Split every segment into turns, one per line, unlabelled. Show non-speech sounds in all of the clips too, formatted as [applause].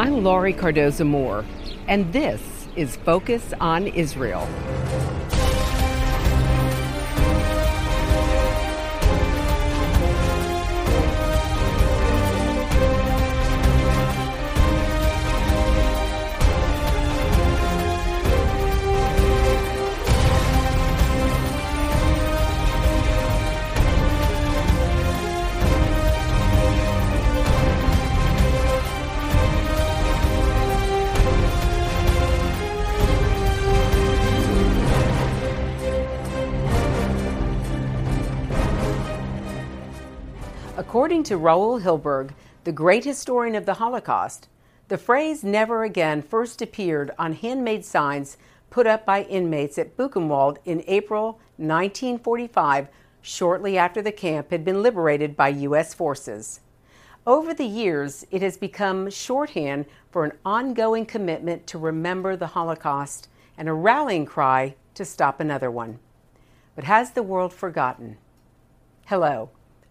I'm Laurie Cardoza Moore, and this is Focus on Israel. According to Raul Hilberg, the great historian of the Holocaust, the phrase never again first appeared on handmade signs put up by inmates at Buchenwald in April 1945, shortly after the camp had been liberated by U.S. forces. Over the years, it has become shorthand for an ongoing commitment to remember the Holocaust and a rallying cry to stop another one. But has the world forgotten? Hello.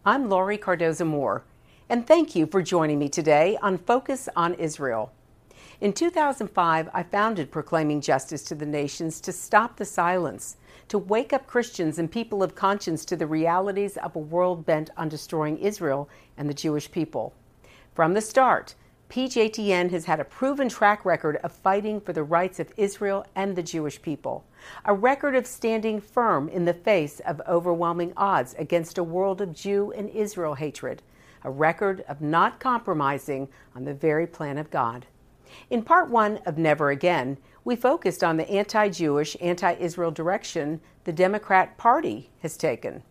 I'm Laurie Cardoza Moore, and thank you for joining me today on Focus on Israel. In 2005, I founded Proclaiming Justice to the Nations to stop the silence, to wake up Christians and people of conscience to the realities of a world bent on destroying Israel and the Jewish people. From the start, PJTN has had a proven track record of fighting for the rights of Israel and the Jewish people, a record of standing firm in the face of overwhelming odds against a world of Jew and Israel hatred, a record of not compromising on the very plan of God. In part one of Never Again, we focused on the anti Jewish, anti Israel direction the Democrat Party has taken.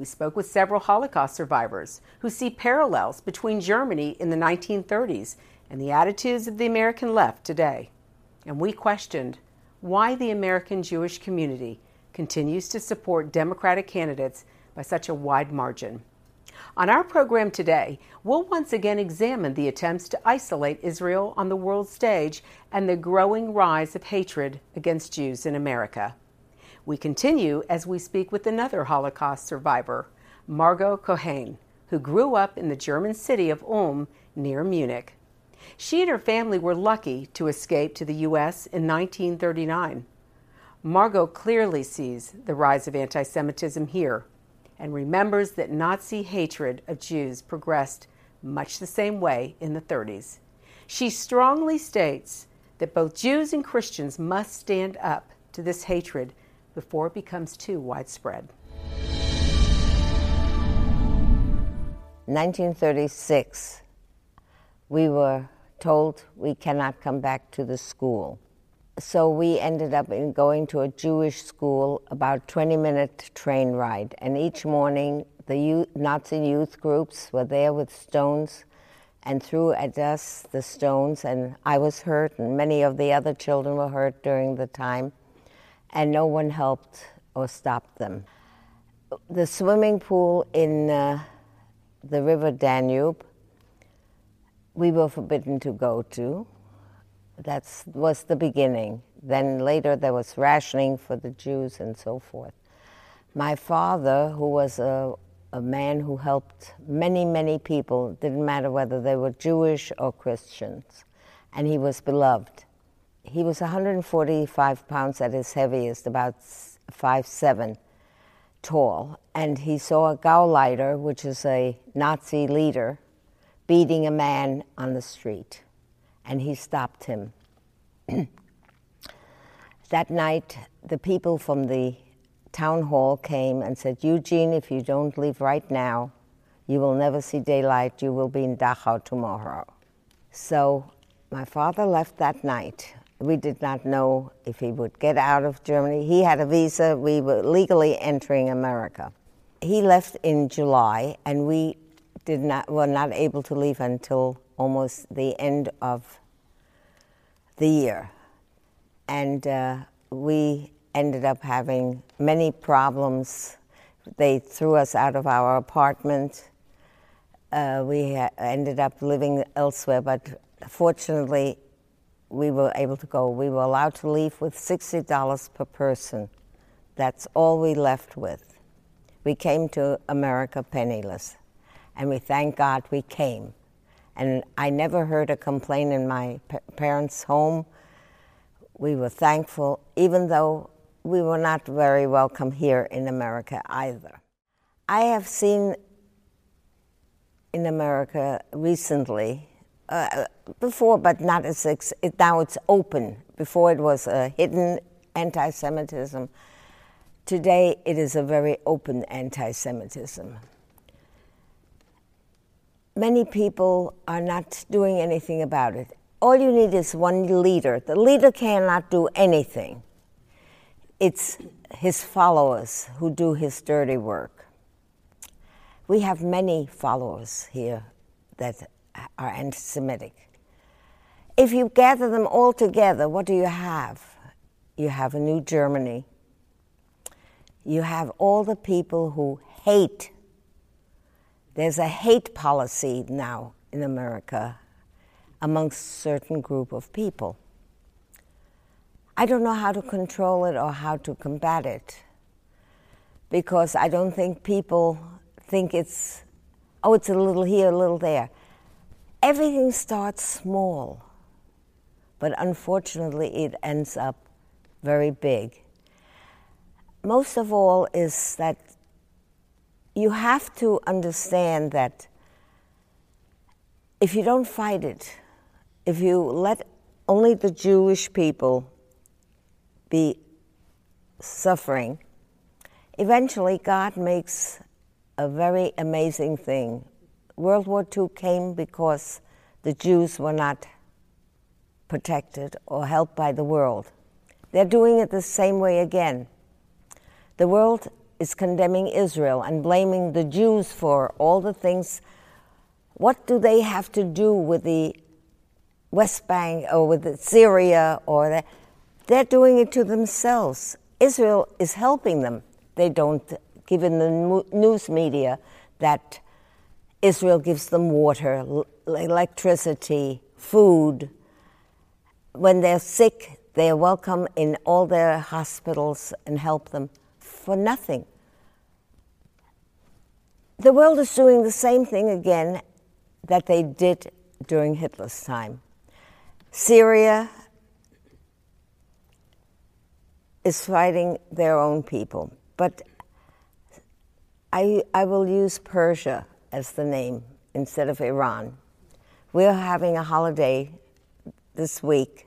We spoke with several Holocaust survivors who see parallels between Germany in the 1930s and the attitudes of the American left today. And we questioned why the American Jewish community continues to support Democratic candidates by such a wide margin. On our program today, we'll once again examine the attempts to isolate Israel on the world stage and the growing rise of hatred against Jews in America. We continue as we speak with another Holocaust survivor, Margot Cohen, who grew up in the German city of Ulm near Munich. She and her family were lucky to escape to the U.S. in 1939. Margot clearly sees the rise of anti Semitism here and remembers that Nazi hatred of Jews progressed much the same way in the 30s. She strongly states that both Jews and Christians must stand up to this hatred before it becomes too widespread.
1936, we were told we cannot come back to the school. So we ended up in going to a Jewish school, about 20 minute train ride. And each morning, the youth, Nazi youth groups were there with stones and threw at us the stones. And I was hurt, and many of the other children were hurt during the time and no one helped or stopped them. The swimming pool in uh, the river Danube, we were forbidden to go to. That was the beginning. Then later there was rationing for the Jews and so forth. My father, who was a, a man who helped many, many people, didn't matter whether they were Jewish or Christians, and he was beloved he was 145 pounds at his heaviest, about five seven tall, and he saw a Gauleiter, which is a Nazi leader, beating a man on the street, and he stopped him. [clears throat] that night, the people from the town hall came and said, Eugene, if you don't leave right now, you will never see daylight. You will be in Dachau tomorrow. So my father left that night we did not know if he would get out of Germany. He had a visa. We were legally entering America. He left in July, and we did not were not able to leave until almost the end of the year, and uh, we ended up having many problems. They threw us out of our apartment. Uh, we ended up living elsewhere, but fortunately, we were able to go. We were allowed to leave with $60 per person. That's all we left with. We came to America penniless, and we thank God we came. And I never heard a complaint in my parents' home. We were thankful, even though we were not very welcome here in America either. I have seen in America recently, uh, before, but not as ex- it, now it's open. Before it was a hidden anti Semitism. Today it is a very open anti Semitism. Many people are not doing anything about it. All you need is one leader. The leader cannot do anything, it's his followers who do his dirty work. We have many followers here that are anti Semitic. If you gather them all together, what do you have? You have a new Germany. You have all the people who hate. There's a hate policy now in America amongst certain group of people. I don't know how to control it or how to combat it because I don't think people think it's, oh, it's a little here, a little there. Everything starts small, but unfortunately, it ends up very big. Most of all, is that you have to understand that if you don't fight it, if you let only the Jewish people be suffering, eventually God makes a very amazing thing. World War II came because the Jews were not protected or helped by the world. They're doing it the same way again. The world is condemning Israel and blaming the Jews for all the things. What do they have to do with the West Bank or with Syria or the, they're doing it to themselves. Israel is helping them. They don't give in the news media that Israel gives them water, electricity, food. When they're sick, they are welcome in all their hospitals and help them for nothing. The world is doing the same thing again that they did during Hitler's time. Syria is fighting their own people, but I, I will use Persia as the name instead of Iran. We're having a holiday this week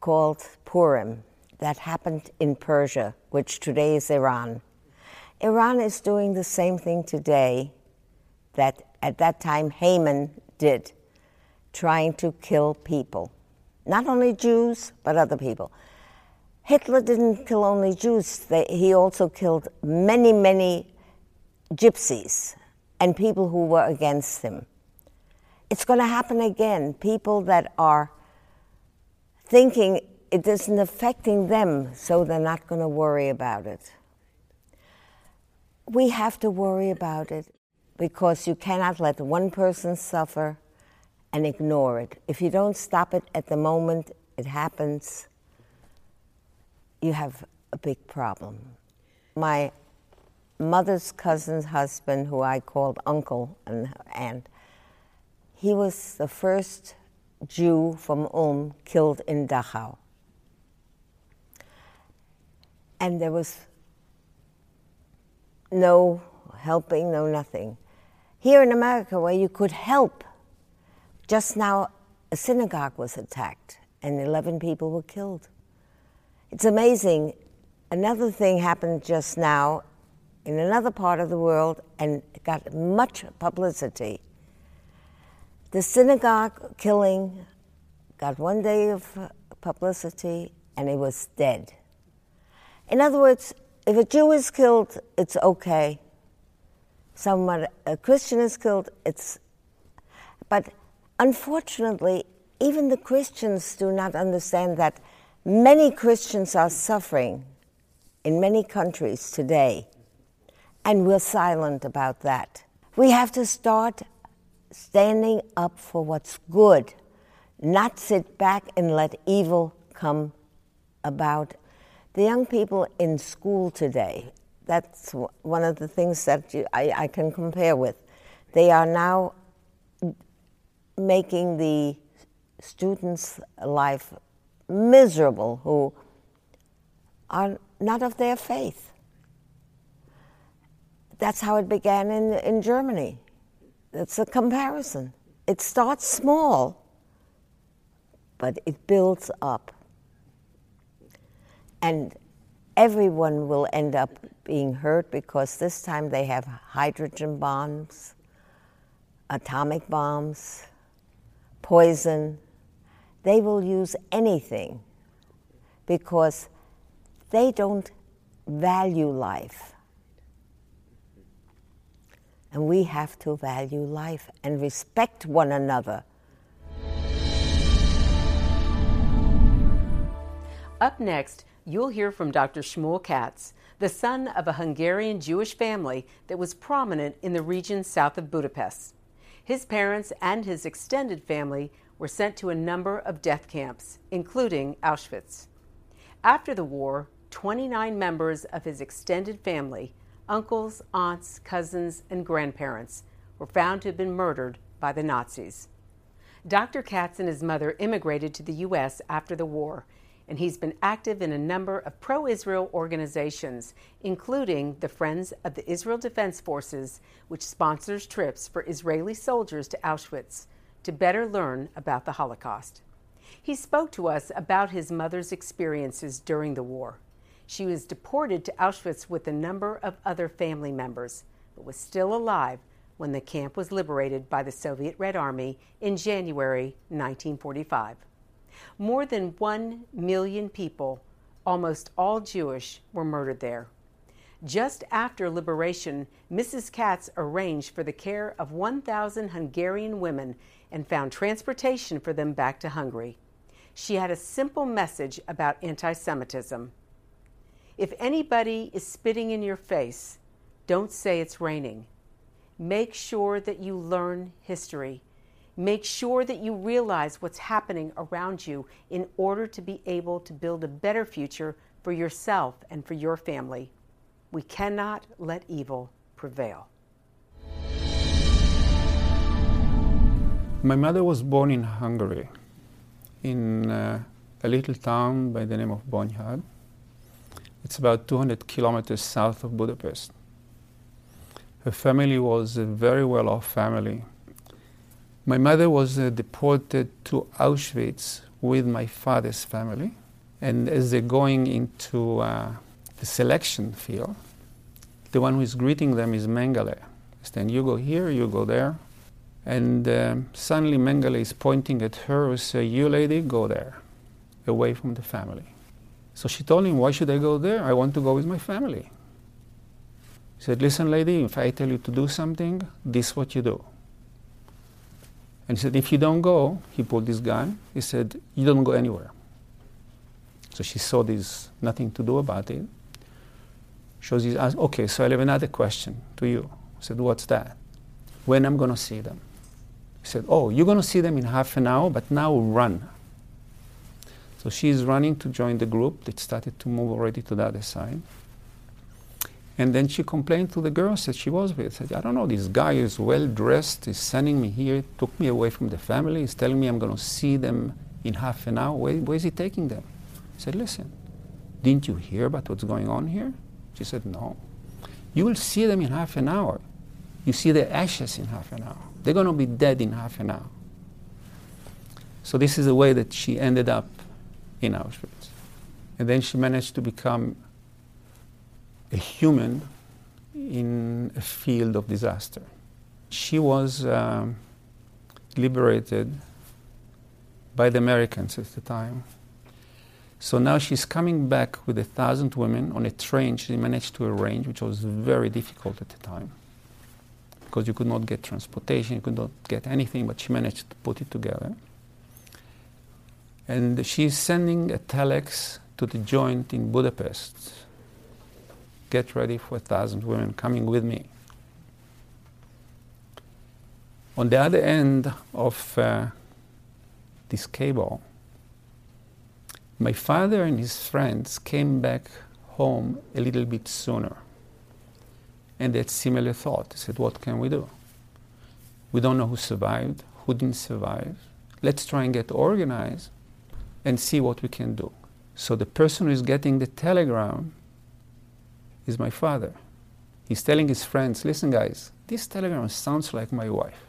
called Purim that happened in Persia, which today is Iran. Iran is doing the same thing today that at that time Haman did, trying to kill people. Not only Jews, but other people. Hitler didn't kill only Jews, he also killed many, many gypsies and people who were against him. It's going to happen again. People that are thinking it isn't affecting them, so they're not going to worry about it. We have to worry about it because you cannot let one person suffer and ignore it. If you don't stop it at the moment it happens, you have a big problem. My mother's cousin's husband, who I called uncle and aunt, he was the first Jew from Ulm killed in Dachau. And there was no helping, no nothing. Here in America, where you could help, just now a synagogue was attacked and 11 people were killed. It's amazing. Another thing happened just now in another part of the world and got much publicity. The synagogue killing got one day of publicity and he was dead. In other words, if a Jew is killed, it's okay. Someone, a Christian is killed, it's. But unfortunately, even the Christians do not understand that many Christians are suffering in many countries today, and we're silent about that. We have to start standing up for what's good, not sit back and let evil come about the young people in school today, that's one of the things that you, I, I can compare with. They are now making the students' life miserable who are not of their faith. That's how it began in, in Germany. It's a comparison. It starts small, but it builds up. And everyone will end up being hurt because this time they have hydrogen bombs, atomic bombs, poison. They will use anything because they don't value life. And we have to value life and respect one another.
Up next, you'll hear from Dr. Shmuel Katz, the son of a Hungarian Jewish family that was prominent in the region south of Budapest. His parents and his extended family were sent to a number of death camps, including Auschwitz. After the war, 29 members of his extended family, uncles, aunts, cousins, and grandparents, were found to have been murdered by the Nazis. Dr. Katz and his mother immigrated to the U.S. after the war and he's been active in a number of pro Israel organizations, including the Friends of the Israel Defense Forces, which sponsors trips for Israeli soldiers to Auschwitz to better learn about the Holocaust. He spoke to us about his mother's experiences during the war. She was deported to Auschwitz with a number of other family members, but was still alive when the camp was liberated by the Soviet Red Army in January 1945. More than one million people, almost all Jewish, were murdered there. Just after liberation, Mrs. Katz arranged for the care of 1,000 Hungarian women and found transportation for them back to Hungary. She had a simple message about anti Semitism. If anybody is spitting in your face, don't say it's raining. Make sure that you learn history. Make sure that you realize what's happening around you in order to be able to build a better future for yourself and for your family. We cannot let evil prevail.
My mother was born in Hungary, in uh, a little town by the name of Bonyhad. It's about 200 kilometers south of Budapest. Her family was a very well off family my mother was uh, deported to Auschwitz with my father's family. And as they're going into uh, the selection field, the one who is greeting them is Mengele. Then you go here, you go there. And um, suddenly Mengele is pointing at her and say, you lady, go there, away from the family. So she told him, why should I go there? I want to go with my family. He said, listen, lady, if I tell you to do something, this is what you do. And he said, if you don't go, he pulled this gun. He said, you don't go anywhere. So she saw there's nothing to do about it. So she asked, ah, okay, so I have another question to you. I said, what's that? When I'm going to see them? He said, oh, you're going to see them in half an hour, but now run. So she's running to join the group that started to move already to the other side. And then she complained to the girls that she was with. Said, I don't know, this guy is well dressed, he's sending me here, took me away from the family, he's telling me I'm going to see them in half an hour. Where, where is he taking them? I said, Listen, didn't you hear about what's going on here? She said, No. You will see them in half an hour. You see their ashes in half an hour. They're going to be dead in half an hour. So, this is the way that she ended up in Auschwitz. And then she managed to become a human in a field of disaster. She was um, liberated by the Americans at the time. So now she's coming back with a thousand women on a train she managed to arrange, which was very difficult at the time because you could not get transportation, you could not get anything, but she managed to put it together. And she's sending a telex to the joint in Budapest get ready for a thousand women coming with me. On the other end of uh, this cable, my father and his friends came back home a little bit sooner. And they had similar thought. They said, What can we do? We don't know who survived, who didn't survive. Let's try and get organized and see what we can do. So the person who is getting the telegram is my father. He's telling his friends, listen, guys, this telegram sounds like my wife.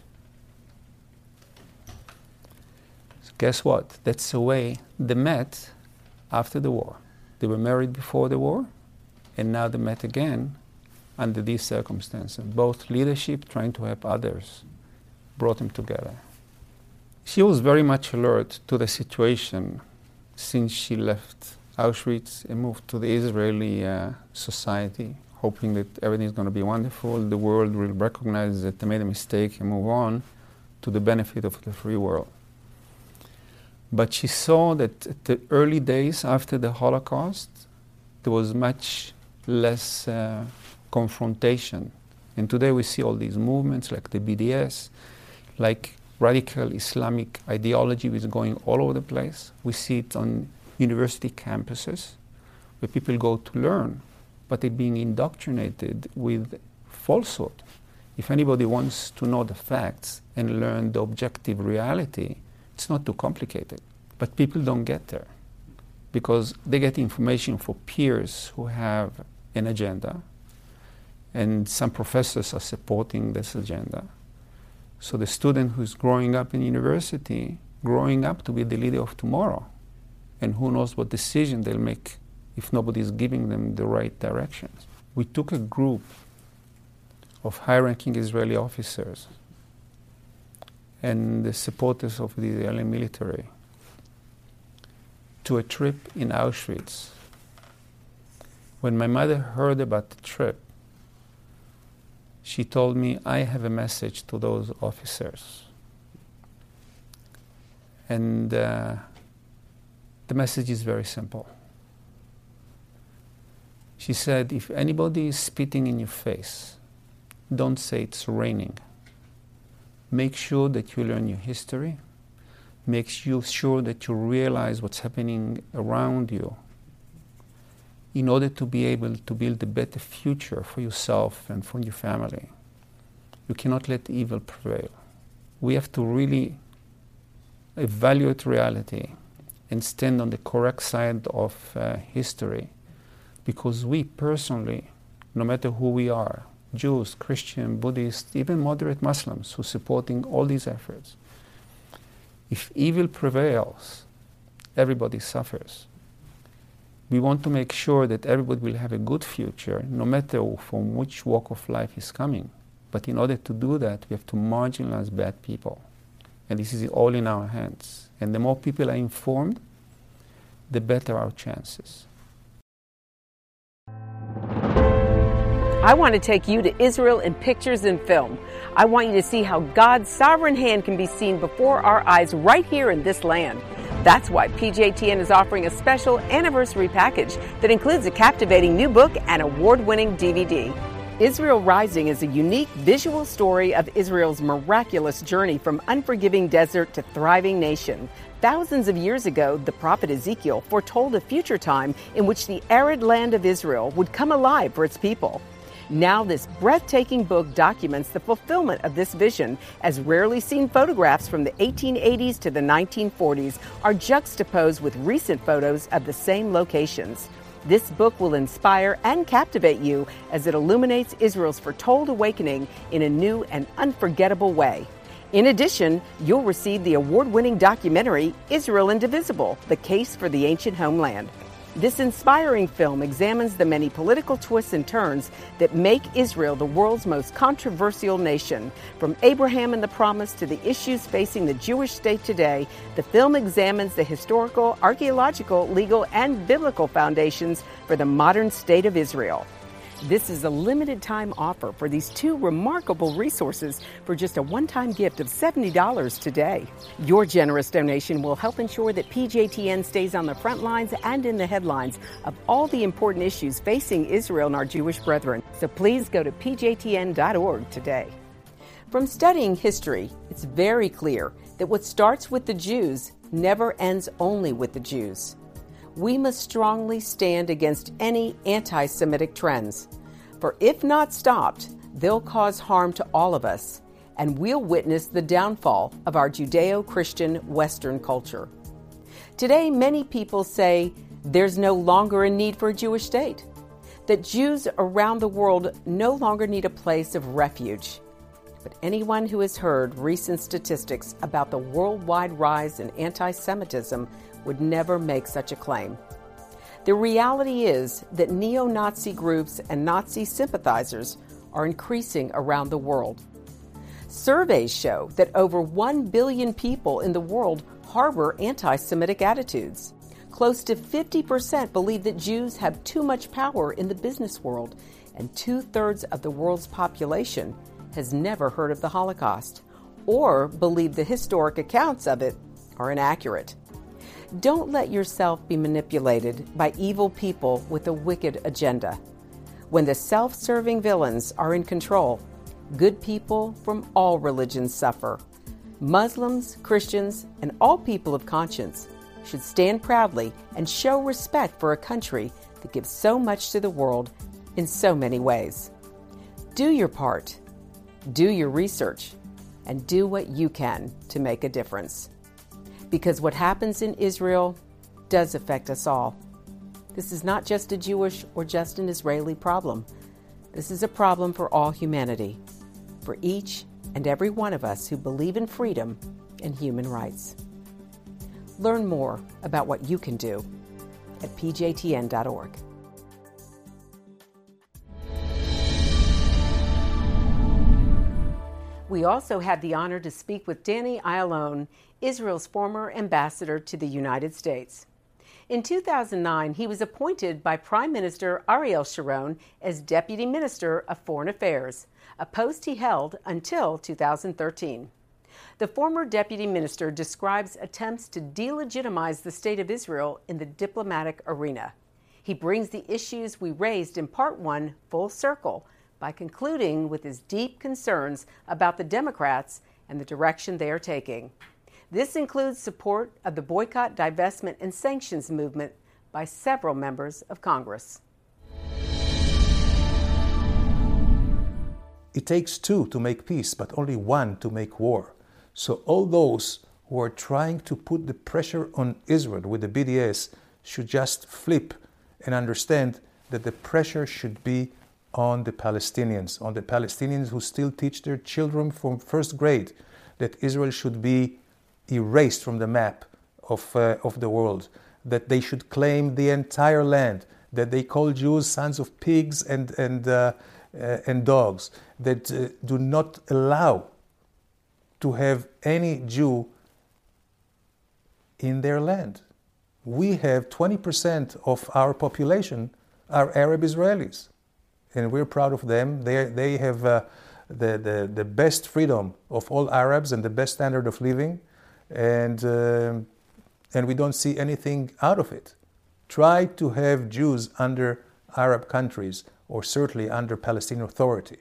So guess what? That's the way they met after the war. They were married before the war, and now they met again under these circumstances. Both leadership trying to help others brought them together. She was very much alert to the situation since she left Auschwitz and moved to the Israeli uh, society, hoping that everything is going to be wonderful. The world will recognize that they made a mistake and move on to the benefit of the free world. But she saw that at the early days after the Holocaust, there was much less uh, confrontation. And today we see all these movements like the BDS, like radical Islamic ideology is going all over the place. We see it on university campuses where people go to learn, but they're being indoctrinated with falsehood. If anybody wants to know the facts and learn the objective reality, it's not too complicated. But people don't get there because they get information from peers who have an agenda, and some professors are supporting this agenda. So the student who's growing up in university, growing up to be the leader of tomorrow, and who knows what decision they'll make if nobody is giving them the right directions. We took a group of high-ranking Israeli officers and the supporters of the Israeli military to a trip in Auschwitz. When my mother heard about the trip, she told me, I have a message to those officers. And uh, the message is very simple. She said, if anybody is spitting in your face, don't say it's raining. Make sure that you learn your history. Make sure that you realize what's happening around you in order to be able to build a better future for yourself and for your family. You cannot let evil prevail. We have to really evaluate reality and stand on the correct side of uh, history because we personally, no matter who we are, Jews, Christian, Buddhists, even moderate Muslims who are supporting all these efforts, if evil prevails, everybody suffers we want to make sure that everybody will have a good future, no matter from which walk of life is coming. But in order to do that, we have to marginalize bad people. And this is all in our hands. And the more people are informed, the better our chances.
I want to take you to Israel in pictures and film. I want you to see how God's sovereign hand can be seen before our eyes right here in this land. That's why PJTN is offering a special anniversary package that includes a captivating new book and award winning DVD. Israel Rising is a unique visual story of Israel's miraculous journey from unforgiving desert to thriving nation. Thousands of years ago, the prophet Ezekiel foretold a future time in which the arid land of Israel would come alive for its people. Now, this breathtaking book documents the fulfillment of this vision, as rarely seen photographs from the 1880s to the 1940s are juxtaposed with recent photos of the same locations. This book will inspire and captivate you as it illuminates Israel's foretold awakening in a new and unforgettable way. In addition, you'll receive the award winning documentary Israel Indivisible The Case for the Ancient Homeland. This inspiring film examines the many political twists and turns that make Israel the world's most controversial nation. From Abraham and the Promise to the issues facing the Jewish state today, the film examines the historical, archaeological, legal, and biblical foundations for the modern state of Israel. This is a limited time offer for these two remarkable resources for just a one time gift of $70 today. Your generous donation will help ensure that PJTN stays on the front lines and in the headlines of all the important issues facing Israel and our Jewish brethren. So please go to pjtn.org today. From studying history, it's very clear that what starts with the Jews never ends only with the Jews we must strongly stand against any anti Semitic trends. For if not stopped, they'll cause harm to all of us and we'll witness the downfall of our Judeo Christian Western culture. Today, many people say there's no longer a need for a Jewish state, that Jews around the world no longer need a place of refuge. But anyone who has heard recent statistics about the worldwide rise in anti Semitism would never make such a claim. The reality is that neo Nazi groups and Nazi sympathizers are increasing around the world. Surveys show that over 1 billion people in the world harbor anti Semitic attitudes. Close to 50% believe that Jews have too much power in the business world, and two thirds of the world's population has never heard of the Holocaust or believe the historic accounts of it are inaccurate. Don't let yourself be manipulated by evil people with a wicked agenda. When the self serving villains are in control, good people from all religions suffer. Muslims, Christians, and all people of conscience should stand proudly and show respect for a country that gives so much to the world in so many ways. Do your part, do your research, and do what you can to make a difference. Because what happens in Israel does affect us all. This is not just a Jewish or just an Israeli problem. This is a problem for all humanity, for each and every one of us who believe in freedom and human rights. Learn more about what you can do at pjtn.org. We also had the honor to speak with Danny Ayalon, Israel's former ambassador to the United States. In 2009, he was appointed by Prime Minister Ariel Sharon as Deputy Minister of Foreign Affairs, a post he held until 2013. The former deputy minister describes attempts to delegitimize the state of Israel in the diplomatic arena. He brings the issues we raised in part one full circle by concluding with his deep concerns about the Democrats and the direction they are taking. This includes support of the boycott, divestment, and sanctions movement by several members of Congress.
It takes two to make peace, but only one to make war. So, all those who are trying to put the pressure on Israel with the BDS should just flip and understand that the pressure should be on the Palestinians, on the Palestinians who still teach their children from first grade that Israel should be erased from the map of, uh, of the world, that they should claim the entire land, that they call Jews sons of pigs and, and, uh, uh, and dogs, that uh, do not allow to have any Jew in their land. We have 20% of our population are Arab Israelis and we're proud of them. They, they have uh, the, the, the best freedom of all Arabs and the best standard of living, and, uh, and we don't see anything out of it. Try to have Jews under Arab countries or certainly under Palestinian Authority.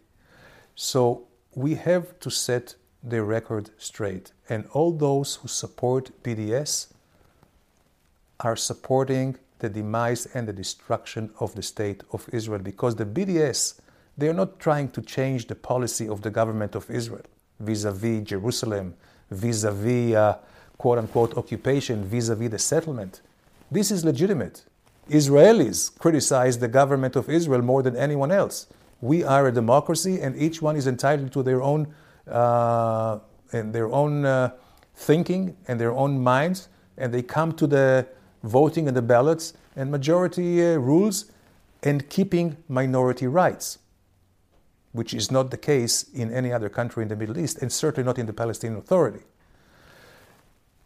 So we have to set the record straight. And all those who support BDS are supporting the demise and the destruction of the state of Israel because the BDS they are not trying to change the policy of the government of Israel vis-a-vis Jerusalem, vis-a-vis uh, quote unquote occupation, vis-a-vis the settlement. This is legitimate. Israelis criticize the government of Israel more than anyone else. We are a democracy, and each one is entitled to their own uh, and their own uh, thinking and their own minds, and they come to the voting in the ballots and majority uh, rules and keeping minority rights, which is not the case in any other country in the Middle East and certainly not in the Palestinian Authority.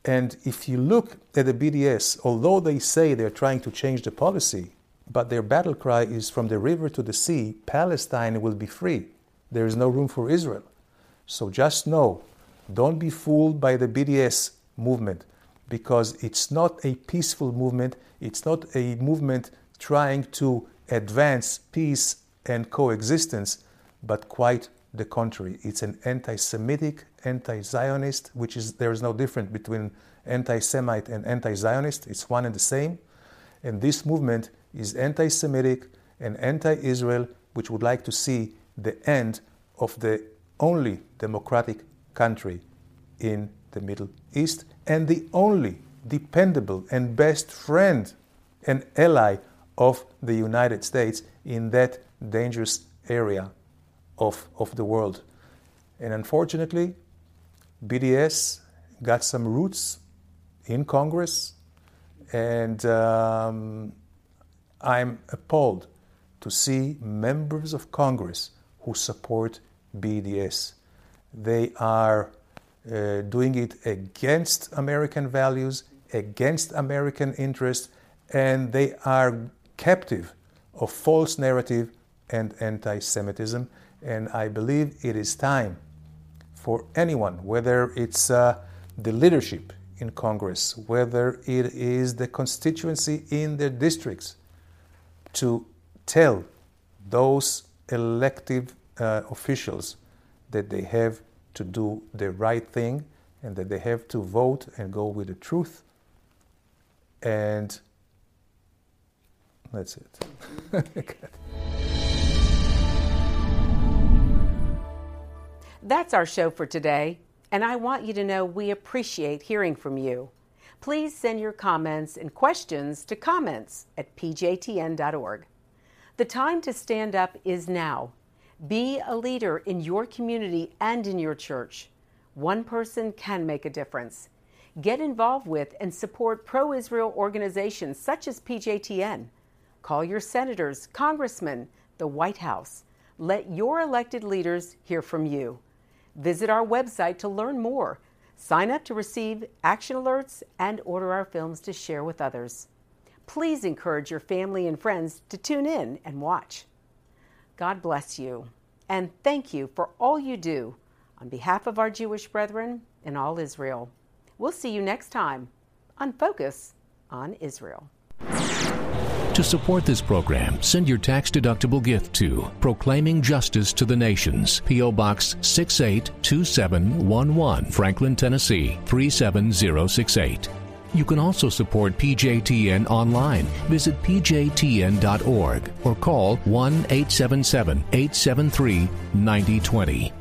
And if you look at the BDS, although they say they're trying to change the policy, but their battle cry is from the river to the sea, Palestine will be free. There is no room for Israel. So just know, don't be fooled by the BDS movement because it's not a peaceful movement, it's not a movement trying to advance peace and coexistence, but quite the contrary. It's an anti Semitic, anti Zionist, which is there is no difference between anti Semite and anti Zionist, it's one and the same. And this movement is anti Semitic and anti Israel, which would like to see the end of the only democratic country in the Middle East and the only dependable and best friend and ally of the United States in that dangerous area of, of the world. And unfortunately, BDS got some roots in Congress, and um, I'm appalled to see members of Congress who support BDS. They are uh, doing it against American values, against American interests, and they are captive of false narrative and anti Semitism. And I believe it is time for anyone, whether it's uh, the leadership in Congress, whether it is the constituency in their districts, to tell those elective uh, officials that they have to do the right thing and that they have to vote and go with the truth. And that's it. [laughs]
That's our show for today, and I want you to know we appreciate hearing from you. Please send your comments and questions to comments at pjtn.org. The time to stand up is now. Be a leader in your community and in your church. One person can make a difference. Get involved with and support pro Israel organizations such as PJTN. Call your senators, congressmen, the White House. Let your elected leaders hear from you. Visit our website to learn more. Sign up to receive action alerts and order our films to share with others. Please encourage your family and friends to tune in and watch. God bless you, and thank you for all you do on behalf of our Jewish brethren and all Israel. We'll see you next time on Focus on Israel.
To support this program, send your tax deductible gift to Proclaiming Justice to the Nations, P.O. Box 682711, Franklin, Tennessee 37068. You can also support PJTN online. Visit pjtn.org or call 1 877 873 9020.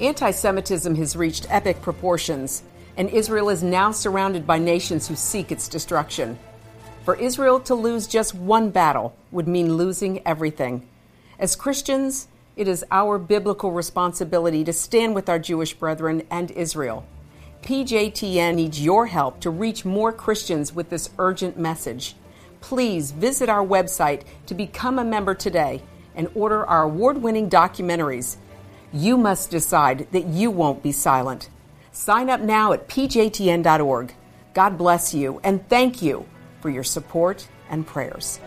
Anti Semitism has reached epic proportions, and Israel is now surrounded by nations who seek its destruction. For Israel to lose just one battle would mean losing everything. As Christians, it is our biblical responsibility to stand with our Jewish brethren and Israel. PJTN needs your help to reach more Christians with this urgent message. Please visit our website to become a member today and order our award winning documentaries. You must decide that you won't be silent. Sign up now at pjtn.org. God bless you and thank you for your support and prayers.